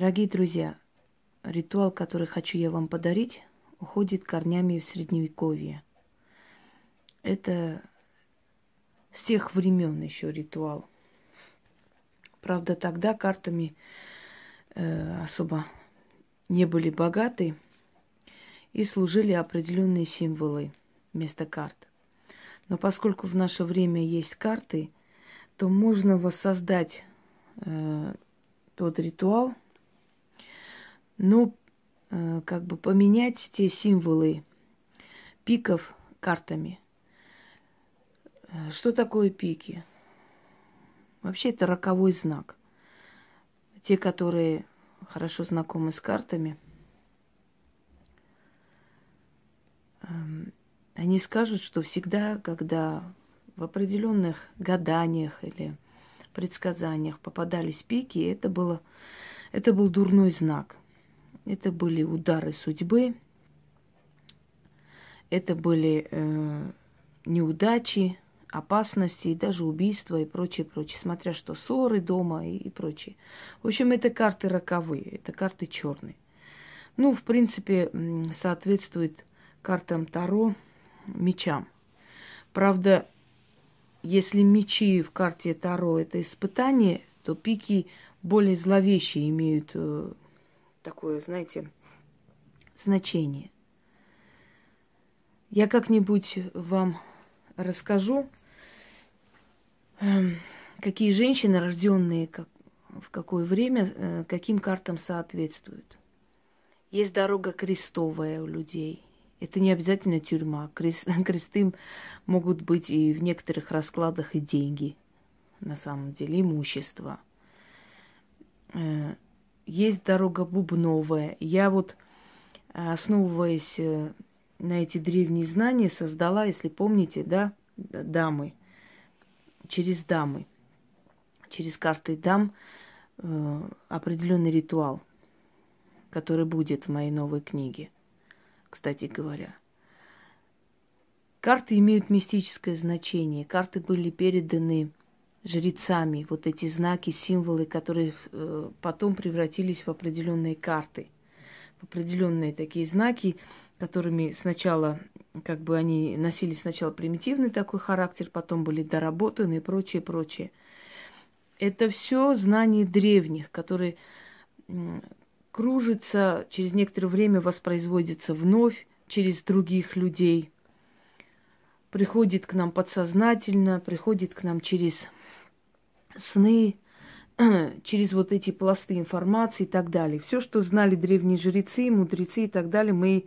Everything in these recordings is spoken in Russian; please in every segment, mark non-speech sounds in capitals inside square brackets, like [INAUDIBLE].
Дорогие друзья, ритуал, который хочу я вам подарить, уходит корнями в средневековье. Это с тех времен еще ритуал. Правда, тогда картами э, особо не были богаты и служили определенные символы вместо карт. Но поскольку в наше время есть карты, то можно воссоздать э, тот ритуал, но э, как бы поменять те символы пиков картами. Э, что такое пики? Вообще это роковой знак. Те, которые хорошо знакомы с картами, эм, они скажут, что всегда, когда в определенных гаданиях или предсказаниях попадались пики, это, было, это был дурной знак. Это были удары судьбы, это были э, неудачи, опасности, и даже убийства и прочее, прочее. Смотря что, ссоры дома и, и прочее. В общем, это карты роковые, это карты черные. Ну, в принципе, соответствует картам Таро мечам. Правда, если мечи в карте Таро это испытание, то пики более зловещие имеют э, такое, знаете, значение. Я как-нибудь вам расскажу, эм, какие женщины, рожденные как, в какое время, э, каким картам соответствуют. Есть дорога крестовая у людей – это не обязательно тюрьма. Крест, [LAUGHS] кресты могут быть и в некоторых раскладах и деньги, на самом деле, имущество. Есть дорога бубновая. Я вот, основываясь э, на эти древние знания, создала, если помните, да, дамы, через дамы, через карты дам э, определенный ритуал, который будет в моей новой книге – кстати говоря. Карты имеют мистическое значение. Карты были переданы жрецами. Вот эти знаки, символы, которые э, потом превратились в определенные карты. В определенные такие знаки, которыми сначала, как бы они носили сначала примитивный такой характер, потом были доработаны и прочее, прочее. Это все знания древних, которые кружится, через некоторое время воспроизводится вновь через других людей, приходит к нам подсознательно, приходит к нам через сны, [CLEARS THROAT] через вот эти пласты информации и так далее. Все, что знали древние жрецы, мудрецы и так далее, мы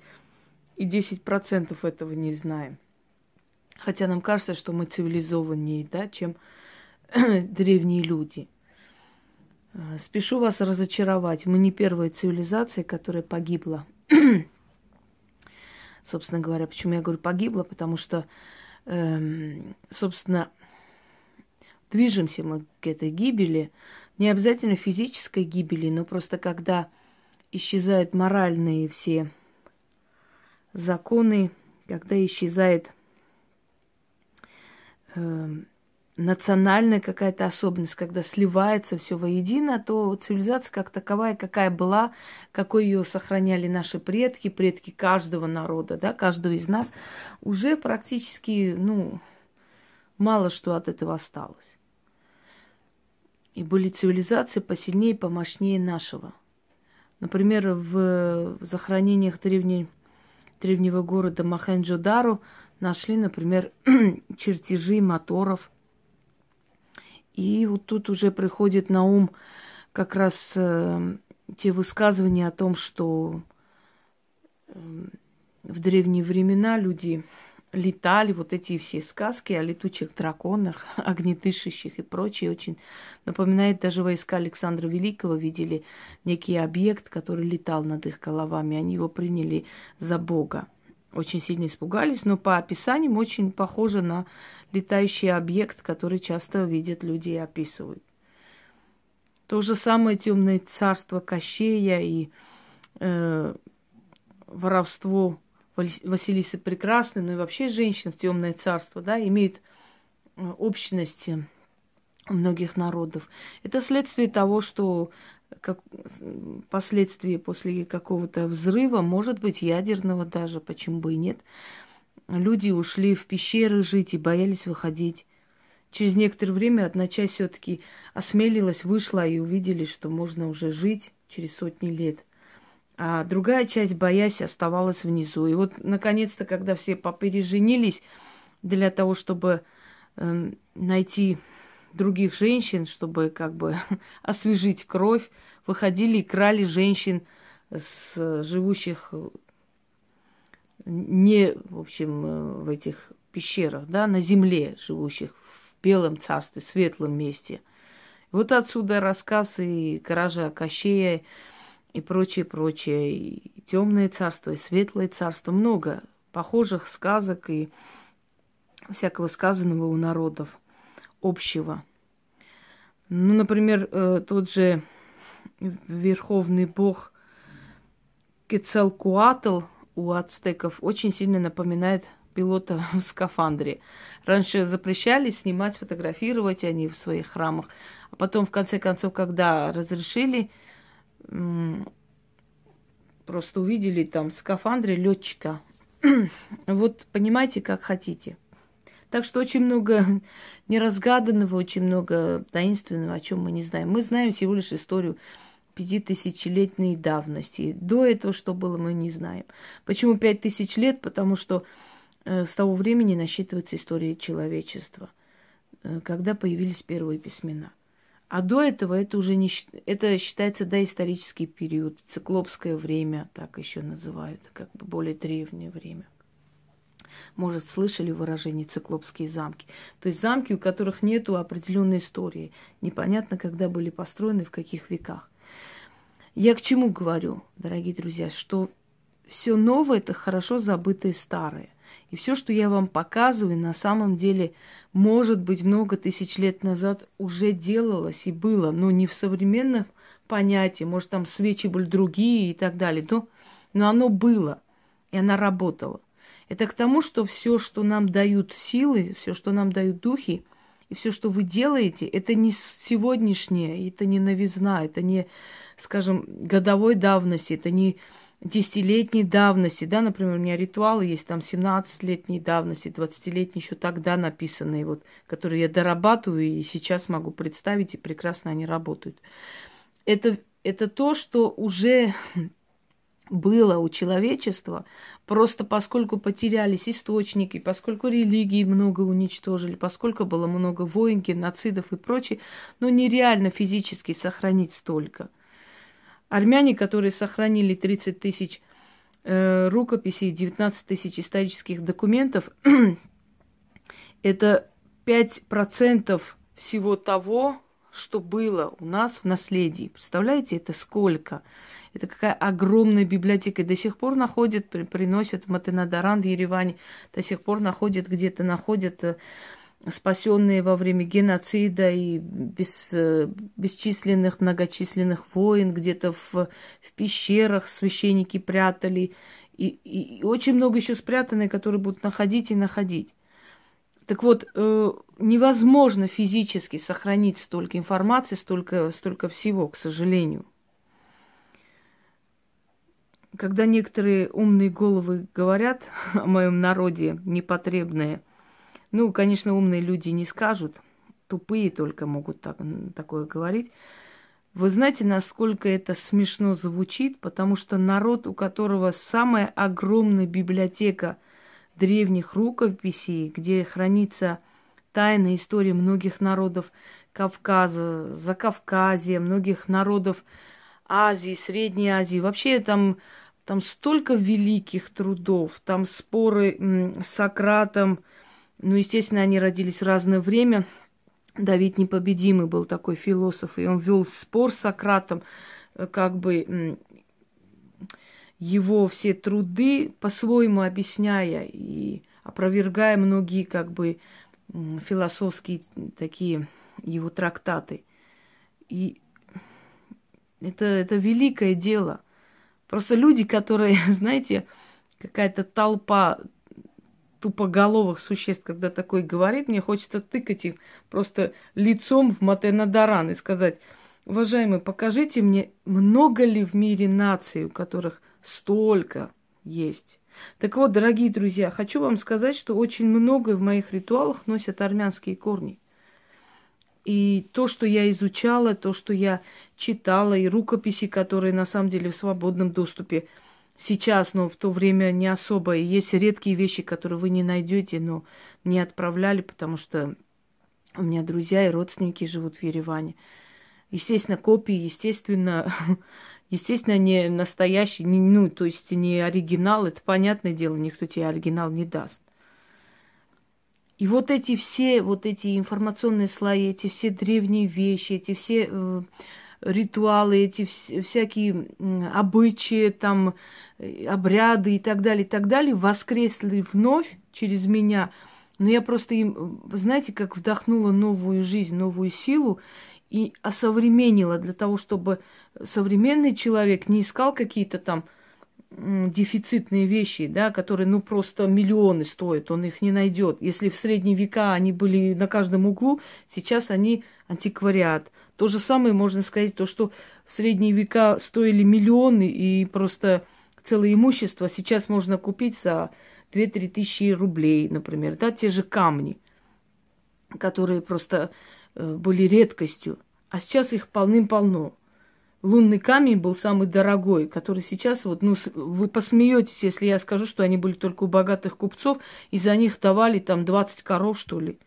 и 10% этого не знаем. Хотя нам кажется, что мы цивилизованнее, да, чем [CLEARS THROAT] древние люди. Э, спешу вас разочаровать. Мы не первая цивилизация, которая погибла. [CLEARS THROAT] собственно говоря, почему я говорю погибла? Потому что, эм, собственно, движемся мы к этой гибели. Не обязательно физической гибели, но просто когда исчезают моральные все законы, когда исчезает эм, национальная какая-то особенность, когда сливается все воедино, то цивилизация как таковая, какая была, какой ее сохраняли наши предки, предки каждого народа, да, каждого из нас, уже практически, ну, мало что от этого осталось. И были цивилизации посильнее, помощнее нашего. Например, в захоронениях древней, древнего города Махенджо-Дару нашли, например, [CLEARS THROAT] чертежи моторов – и вот тут уже приходит на ум как раз э, те высказывания о том, что э, в древние времена люди летали, вот эти все сказки о летучих драконах, [LAUGHS] огнедышащих и прочее, очень напоминает даже войска Александра Великого, видели некий объект, который летал над их головами, они его приняли за Бога. Очень сильно испугались, но по описаниям очень похоже на летающий объект, который часто видят люди и описывают. То же самое темное царство Кощея и э, воровство Василисы Прекрасной, ну и вообще женщина в темное царство, да, имеют э, общности многих народов. Это следствие того, что как последствия после какого-то взрыва, может быть, ядерного даже, почему бы и нет, люди ушли в пещеры жить и боялись выходить. Через некоторое время одна часть все-таки осмелилась, вышла и увидели, что можно уже жить через сотни лет. А другая часть, боясь, оставалась внизу. И вот, наконец-то, когда все попереженились для того, чтобы э, найти других женщин, чтобы как бы [LAUGHS] освежить кровь, выходили и крали женщин с живущих не, в общем, э, в этих пещерах, да, на земле живущих, в белом царстве, светлом месте. Вот отсюда рассказ и кража Кощея и прочее, прочее. И темное царство, и светлое царство. Много похожих сказок и всякого сказанного у народов общего. Ну, например, э, тот же верховный бог Кецалкуатл у ацтеков очень сильно напоминает пилота [LAUGHS] в скафандре. Раньше запрещали снимать, фотографировать они в своих храмах. А потом, в конце концов, когда разрешили, просто увидели там в скафандре летчика. [CLEARS THROAT] вот понимаете, как хотите. Так что очень много [LAUGHS] неразгаданного, очень много таинственного, о чем мы не знаем. Мы знаем всего лишь историю пятитысячелетней давности. До этого, что было, мы не знаем. Почему пять тысяч лет? Потому что э, с того времени насчитывается история человечества, э, когда появились первые письмена. А до этого это уже не это считается доисторический период, циклопское время, так еще называют, как бы более древнее время. Может, слышали выражение циклопские замки? То есть замки, у которых нет определенной истории. Непонятно, когда были построены, в каких веках. Я к чему говорю, дорогие друзья, что все новое это хорошо забытое старое. И все, что я вам показываю, на самом деле, может быть, много тысяч лет назад уже делалось и было, но не в современных понятиях, может, там свечи были другие и так далее, но, но оно было, и оно работало. Это к тому, что все, что нам дают силы, все, что нам дают духи, и все, что вы делаете, это не сегодняшнее, это не новизна, это не, скажем, годовой давности, это не десятилетней давности, да, например, у меня ритуалы есть там 17-летней давности, 20-летней еще тогда написанные, вот, которые я дорабатываю и сейчас могу представить, и прекрасно они работают. Это, это то, что уже было у человечества, просто поскольку потерялись источники, поскольку религии много уничтожили, поскольку было много войн, геноцидов и прочее, но нереально физически сохранить столько. Армяне, которые сохранили 30 тысяч э, рукописей, 19 тысяч исторических документов, [CLEARS THROAT] это 5% всего того, что было у нас в наследии. Представляете, это сколько? Это какая огромная библиотека. И до сих пор находят, приносят Матенадаран в Ереване, до сих пор находят где-то, находят э, спасенные во время геноцида и без, э, бесчисленных, многочисленных войн, где-то в, в пещерах священники прятали. И, и, и очень много еще спрятанные, которые будут находить и находить. Так вот, э, невозможно физически сохранить столько информации, столько, столько всего, к сожалению когда некоторые умные головы говорят [LAUGHS] о моем народе непотребные, ну, конечно, умные люди не скажут, тупые только могут так, такое говорить. Вы знаете, насколько это смешно звучит, потому что народ, у которого самая огромная библиотека древних рукописей, где хранится тайная история многих народов Кавказа, Закавказья, многих народов Азии, Средней Азии. Вообще там там столько великих трудов, там споры с Сократом. Ну, естественно, они родились в разное время. Давид Непобедимый был такой философ, и он вел спор с Сократом, э, как бы его все труды по-своему объясняя и опровергая многие как бы философские такие его трактаты. И это, это великое дело – Просто люди, которые, [LAUGHS] знаете, какая-то толпа тупоголовых существ, когда такой говорит, мне хочется тыкать их просто лицом в Матенадаран и сказать, уважаемые, покажите мне, много ли в мире наций, у которых столько есть. Так вот, дорогие друзья, хочу вам сказать, что очень многое в моих ритуалах носят армянские корни. И то, что я изучала, то, что я читала, и рукописи, которые на самом деле в свободном доступе сейчас, но в то время не особо. И есть редкие вещи, которые вы не найдете, но мне отправляли, потому что у меня друзья и родственники живут в Ереване. Естественно, копии, естественно, [LAUGHS] естественно, не настоящий, не, ну, то есть не оригинал, это понятное дело, никто тебе оригинал не даст. И вот эти все, вот эти информационные слои, эти все древние вещи, эти все э, ритуалы, эти вс- всякие э, обычаи, там, э, обряды и так далее, и так далее, воскресли вновь через меня. Но я просто им, знаете, как вдохнула новую жизнь, новую силу и осовременила для того, чтобы современный человек не искал какие-то там дефицитные вещи, да, которые, ну, просто миллионы стоят, он их не найдет. Если в средние века они были на каждом углу, сейчас они антиквариат. То же самое можно сказать, то, что в средние века стоили миллионы и просто целое имущество сейчас можно купить за 2-3 тысячи рублей, например. Да, те же камни, которые просто э, были редкостью. А сейчас их полным-полно лунный камень был самый дорогой, который сейчас, вот, ну, вы посмеетесь, если я скажу, что они были только у богатых купцов, и за них давали там 20 коров, что ли.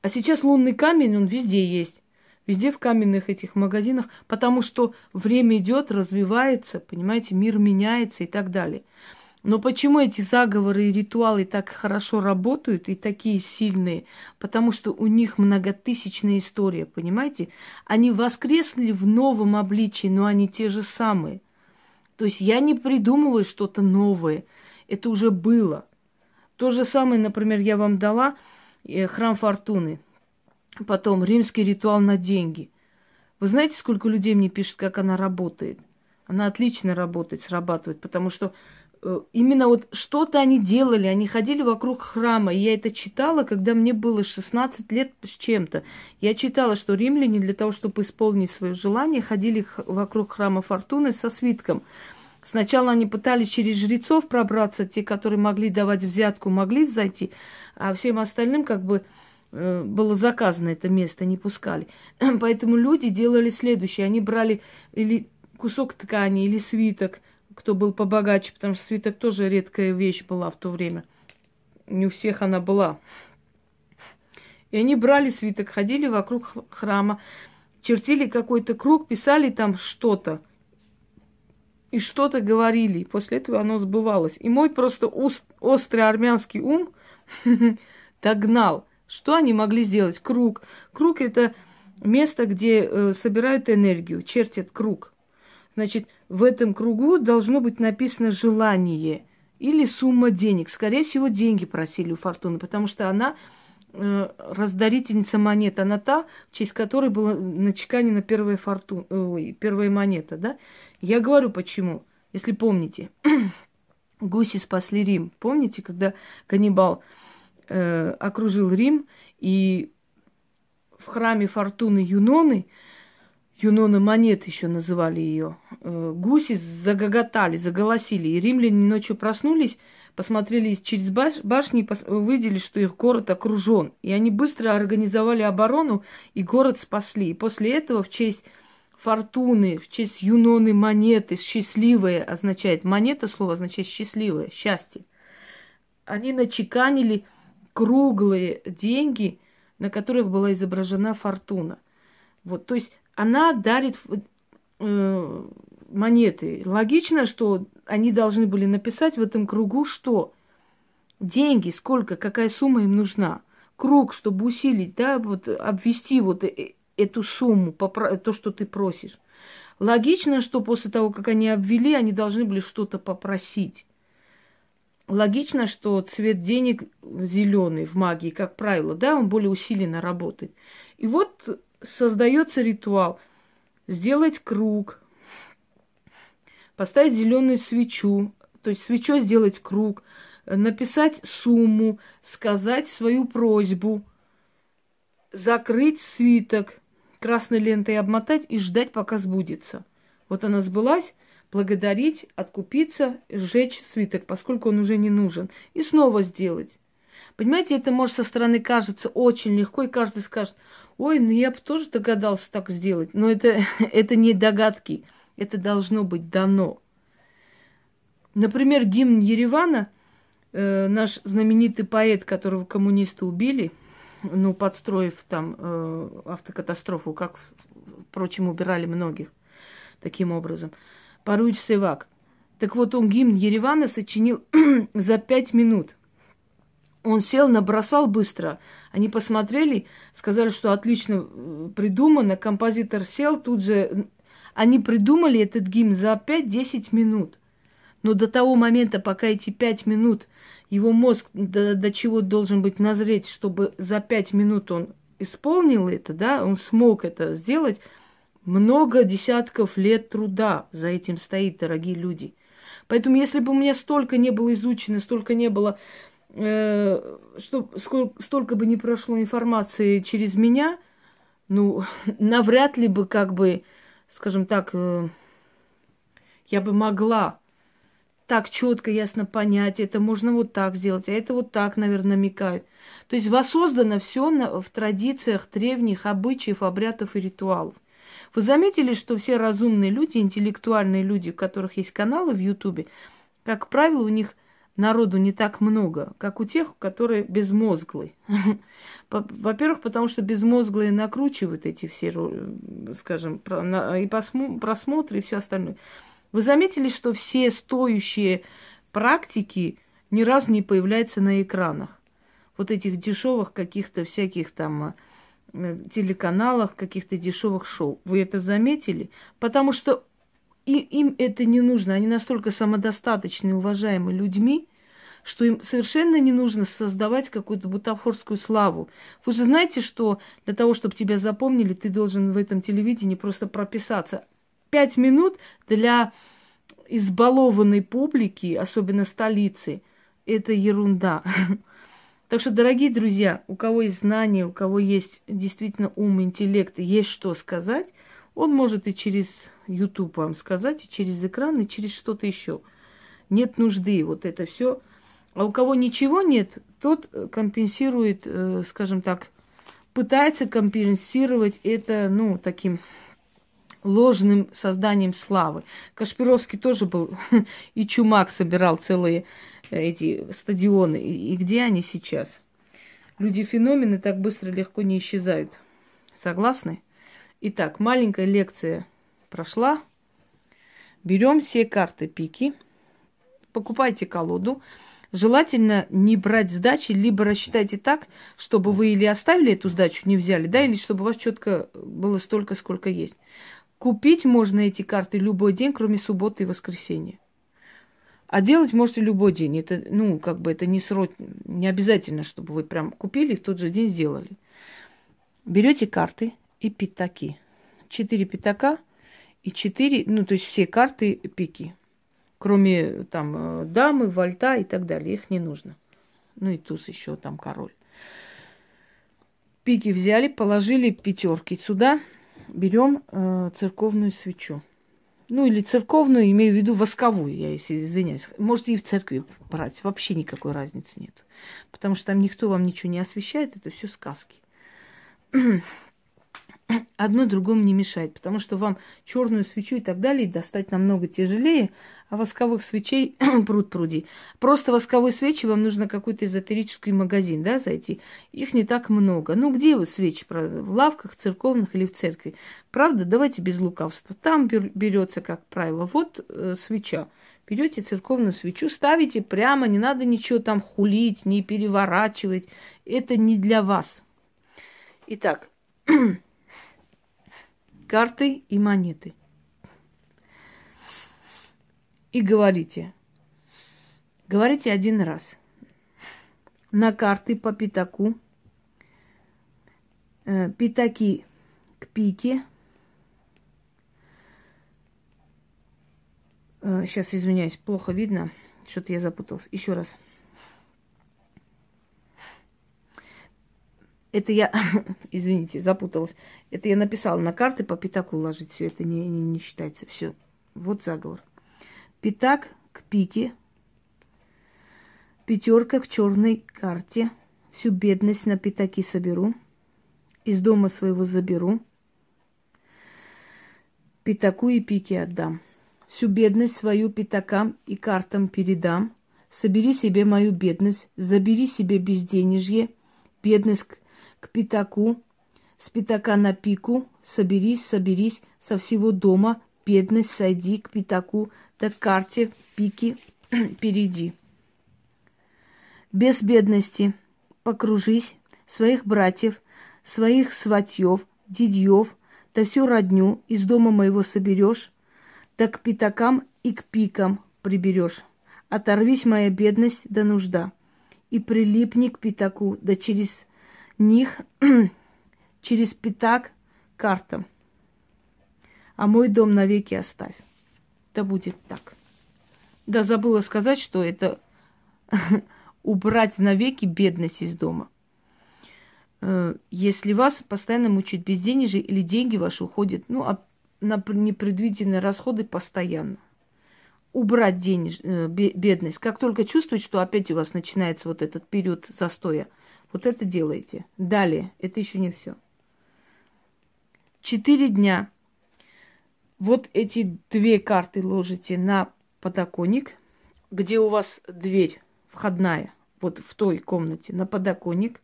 А сейчас лунный камень, он везде есть. Везде в каменных этих магазинах, потому что время идет, развивается, понимаете, мир меняется и так далее. Но почему эти заговоры и ритуалы так хорошо работают и такие сильные? Потому что у них многотысячная история, понимаете? Они воскресли в новом обличии, но они те же самые. То есть я не придумываю что-то новое. Это уже было. То же самое, например, я вам дала э, храм Фортуны. Потом римский ритуал на деньги. Вы знаете, сколько людей мне пишет, как она работает? Она отлично работает, срабатывает, потому что Э, именно вот что-то они делали, они ходили вокруг храма. И я это читала, когда мне было 16 лет с чем-то. Я читала, что римляне для того, чтобы исполнить свое желание, ходили вокруг храма Фортуны со свитком. Сначала они пытались через жрецов пробраться, те, которые могли давать взятку, могли зайти, а всем остальным как бы было заказано это место, не пускали. [CLEARS THROAT] Поэтому люди делали следующее. Они брали или кусок ткани, или свиток – кто был побогаче, потому что свиток тоже редкая вещь была в то время. Не у всех она была. И они брали свиток, ходили вокруг храма, чертили какой-то круг, писали там что-то. И что-то говорили. И после этого оно сбывалось. И мой просто уст, острый армянский ум [LAUGHS] догнал. Что они могли сделать? Круг. Круг это место, где э, собирают энергию, чертят круг. Значит, в этом кругу должно быть написано желание или сумма денег. Скорее всего, деньги просили у Фортуны, потому что она э, раздарительница монет. Она та, в честь которой была начеканена первая, фортун, ой, первая монета. Да? Я говорю, почему. Если помните, [CLEARS THROAT] гуси спасли Рим. Помните, когда Каннибал э, окружил Рим, и в храме Фортуны Юноны – Юнона Монет еще называли ее. Э, гуси загоготали, заголосили. И римляне ночью проснулись, посмотрели через баш- башни и пос- увидели, что их город окружен. И они быстро организовали оборону, и город спасли. И после этого в честь фортуны, в честь юноны монеты, счастливая означает, монета слово означает счастливое, счастье. Они начеканили круглые деньги, на которых была изображена фортуна. Вот, то есть она дарит э, монеты. Логично, что они должны были написать в этом кругу, что деньги, сколько, какая сумма им нужна. Круг, чтобы усилить, да, вот обвести вот э, эту сумму, то, что ты просишь. Логично, что после того, как они обвели, они должны были что-то попросить. Логично, что цвет денег зеленый в магии, как правило, да, он более усиленно работает. И вот создается ритуал. Сделать круг, поставить зеленую свечу, то есть свечой сделать круг, написать сумму, сказать свою просьбу, закрыть свиток красной лентой обмотать и ждать, пока сбудется. Вот она сбылась, благодарить, откупиться, сжечь свиток, поскольку он уже не нужен, и снова сделать. Понимаете, это может со стороны кажется очень легко, и каждый скажет, ой, ну я бы тоже догадался так сделать. Но это, [LAUGHS] это не догадки, это должно быть дано. Например, гимн Еревана, э, наш знаменитый поэт, которого коммунисты убили, ну, подстроив там э, автокатастрофу, как, впрочем, убирали многих таким образом. Паруич Севак. Так вот, он гимн Еревана сочинил [CLEARS THROAT] за пять минут. Он сел, набросал быстро. Они посмотрели, сказали, что отлично э, придумано. Композитор сел, тут же... Они придумали этот гимн за 5-10 минут. Но до того момента, пока эти 5 минут, его мозг до, до чего должен быть назреть, чтобы за 5 минут он исполнил это, да, он смог это сделать, много десятков лет труда за этим стоит, дорогие люди. Поэтому, если бы у меня столько не было изучено, столько не было э, что, сколько, столько бы не прошло информации через меня, ну, [LAUGHS] навряд ли бы, как бы, скажем так, э, я бы могла так четко, ясно понять, это можно вот так сделать, а это вот так, наверное, намекают. То есть воссоздано все в традициях древних обычаев, обрядов и ритуалов. Вы заметили, что все разумные люди, интеллектуальные люди, у которых есть каналы в Ютубе, как правило, у них народу не так много, как у тех, которые безмозглые. [LAUGHS] Во-первых, потому что безмозглые накручивают эти все, скажем, и просмотры, и все остальное. Вы заметили, что все стоящие практики ни разу не появляются на экранах? Вот этих дешевых каких-то всяких там э, телеканалах, каких-то дешевых шоу. Вы это заметили? Потому что и им это не нужно. Они настолько самодостаточные, уважаемые людьми, что им совершенно не нужно создавать какую-то бутафорскую славу. Вы же знаете, что для того, чтобы тебя запомнили, ты должен в этом телевидении просто прописаться. Пять минут для избалованной публики, особенно столицы, это ерунда. [LAUGHS] Так что, дорогие друзья, у кого есть знания, у кого есть действительно ум, интеллект, есть что сказать, он может и через YouTube вам сказать, и через экран, и через что-то еще. Нет нужды вот это все. А у кого ничего нет, тот компенсирует, э, скажем так, пытается компенсировать это, ну, таким ложным созданием славы. Кашпировский тоже был, [LAUGHS] и Чумак собирал целые э, эти стадионы. И где они сейчас? Люди-феномены так быстро легко не исчезают. Согласны? Итак, маленькая лекция прошла. Берем все карты пики, покупайте колоду. Желательно не брать сдачи, либо рассчитайте так, чтобы вы или оставили эту сдачу, не взяли, да, или чтобы у вас четко было столько, сколько есть. Купить можно эти карты любой день, кроме субботы и воскресенья. А делать можете любой день. Это, ну, как бы это не срок, не обязательно, чтобы вы прям купили и в тот же день сделали. Берете карты, и пятаки. Четыре пятака и четыре, ну, то есть все карты пики. Кроме там э, дамы, вальта и так далее. Их не нужно. Ну и туз еще там король. Пики взяли, положили пятерки сюда. Берем э, церковную свечу. Ну, или церковную, имею в виду восковую, я извиняюсь. Можете и в церкви брать, вообще никакой разницы нет. Потому что там никто вам ничего не освещает, это все сказки. [CLEARS THROAT] одно другому не мешает, потому что вам черную свечу и так далее достать намного тяжелее, а восковых свечей [CLEARS THROAT] пруд пруди. Просто восковые свечи вам нужно какой-то эзотерический магазин, да, зайти. Их не так много. Ну, где вы свечи? В лавках церковных или в церкви? Правда? Давайте без лукавства. Там берется, как правило, вот э, свеча. Берете церковную свечу, ставите прямо, не надо ничего там хулить, не переворачивать. Это не для вас. Итак, [CLEARS THROAT] карты и монеты. И говорите. Говорите один раз. На карты по пятаку. Э, пятаки к пике. Э, сейчас извиняюсь, плохо видно. Что-то я запуталась. Еще раз. Это я, [LAUGHS] извините, запуталась. Это я написала на карты по пятаку ложить. Все это не, не, не считается. Все. Вот заговор. Пятак к пике. Пятерка к черной карте. Всю бедность на пятаки соберу. Из дома своего заберу. Пятаку и пике отдам. Всю бедность свою пятакам и картам передам. Собери себе мою бедность, забери себе безденежье, бедность к пятаку, с пятака на пику, соберись, соберись со всего дома, бедность сойди к пятаку, до карте пики [CLEARS THROAT] перейди. Без бедности покружись своих братьев, своих сватьев, дидьев, да всю родню из дома моего соберешь, да к пятакам и к пикам приберешь. Оторвись, моя бедность да нужда, и прилипни к пятаку, да через них [CLEARS THROAT] через пятак картам. А мой дом навеки оставь. Да будет так. Да забыла сказать, что это [LAUGHS] убрать навеки бедность из дома. Э, если вас постоянно мучают безденежье или деньги ваши уходят, ну, а на непредвиденные расходы постоянно. Убрать денеж, э, бедность. Как только чувствуете, что опять у вас начинается вот этот период застоя – вот это делаете. Далее, это еще не все. Четыре дня. Вот эти две карты ложите на подоконник, где у вас дверь входная, вот в той комнате, на подоконник.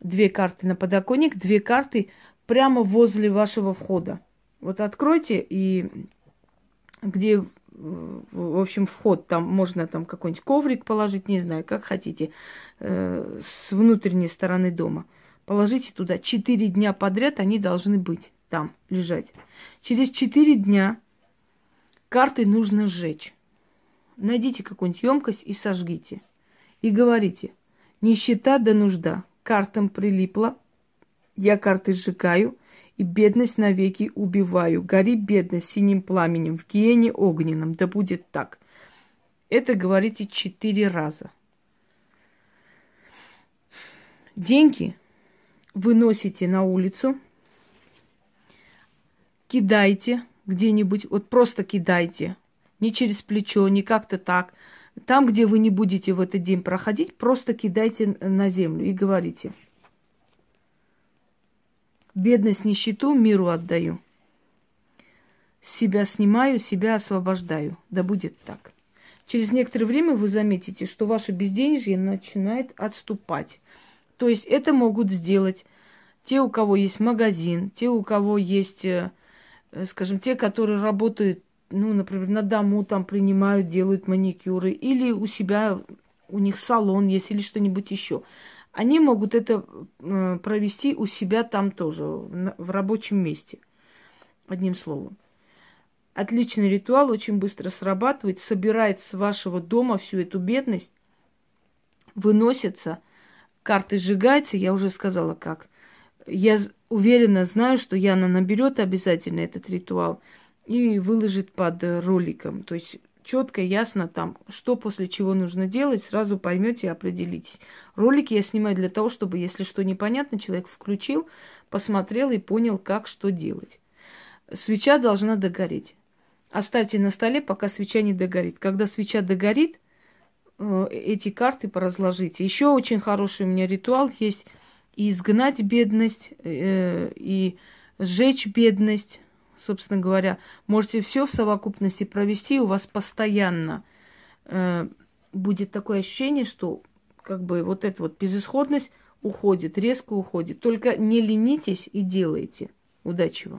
Две карты на подоконник, две карты прямо возле вашего входа. Вот откройте и где в общем, вход, там можно там какой-нибудь коврик положить, не знаю, как хотите, э, с внутренней стороны дома. Положите туда. Четыре дня подряд они должны быть там, лежать. Через четыре дня карты нужно сжечь. Найдите какую-нибудь емкость и сожгите. И говорите, нищета да нужда, картам прилипла, я карты сжигаю – и бедность навеки убиваю. Гори бедность синим пламенем, в гиене огненном, да будет так. Это говорите четыре раза. Деньги выносите на улицу, кидайте где-нибудь, вот просто кидайте, не через плечо, не как-то так. Там, где вы не будете в этот день проходить, просто кидайте на землю и говорите – Бедность, нищету миру отдаю. Себя снимаю, себя освобождаю. Да будет так. Через некоторое время вы заметите, что ваше безденежье начинает отступать. То есть это могут сделать те, у кого есть магазин, те, у кого есть, э, скажем, те, которые работают, ну, например, на дому там принимают, делают маникюры, или у себя, у них салон есть, или что-нибудь еще они могут это э, провести у себя там тоже, в рабочем месте. Одним словом. Отличный ритуал, очень быстро срабатывает, собирает с вашего дома всю эту бедность, выносится, карты сжигаются, я уже сказала как. Я уверенно знаю, что Яна наберет обязательно этот ритуал и выложит под роликом. То есть четко, ясно там, что после чего нужно делать, сразу поймете и определитесь. Ролики я снимаю для того, чтобы, если что непонятно, человек включил, посмотрел и понял, как что делать. Свеча должна догореть. Оставьте на столе, пока свеча не догорит. Когда свеча догорит, э, эти карты поразложите. Еще очень хороший у меня ритуал есть. И изгнать бедность, э, и сжечь бедность собственно говоря, можете все в совокупности провести, у вас постоянно э, будет такое ощущение, что как бы вот эта вот безысходность уходит, резко уходит. Только не ленитесь и делайте. Удачи вам.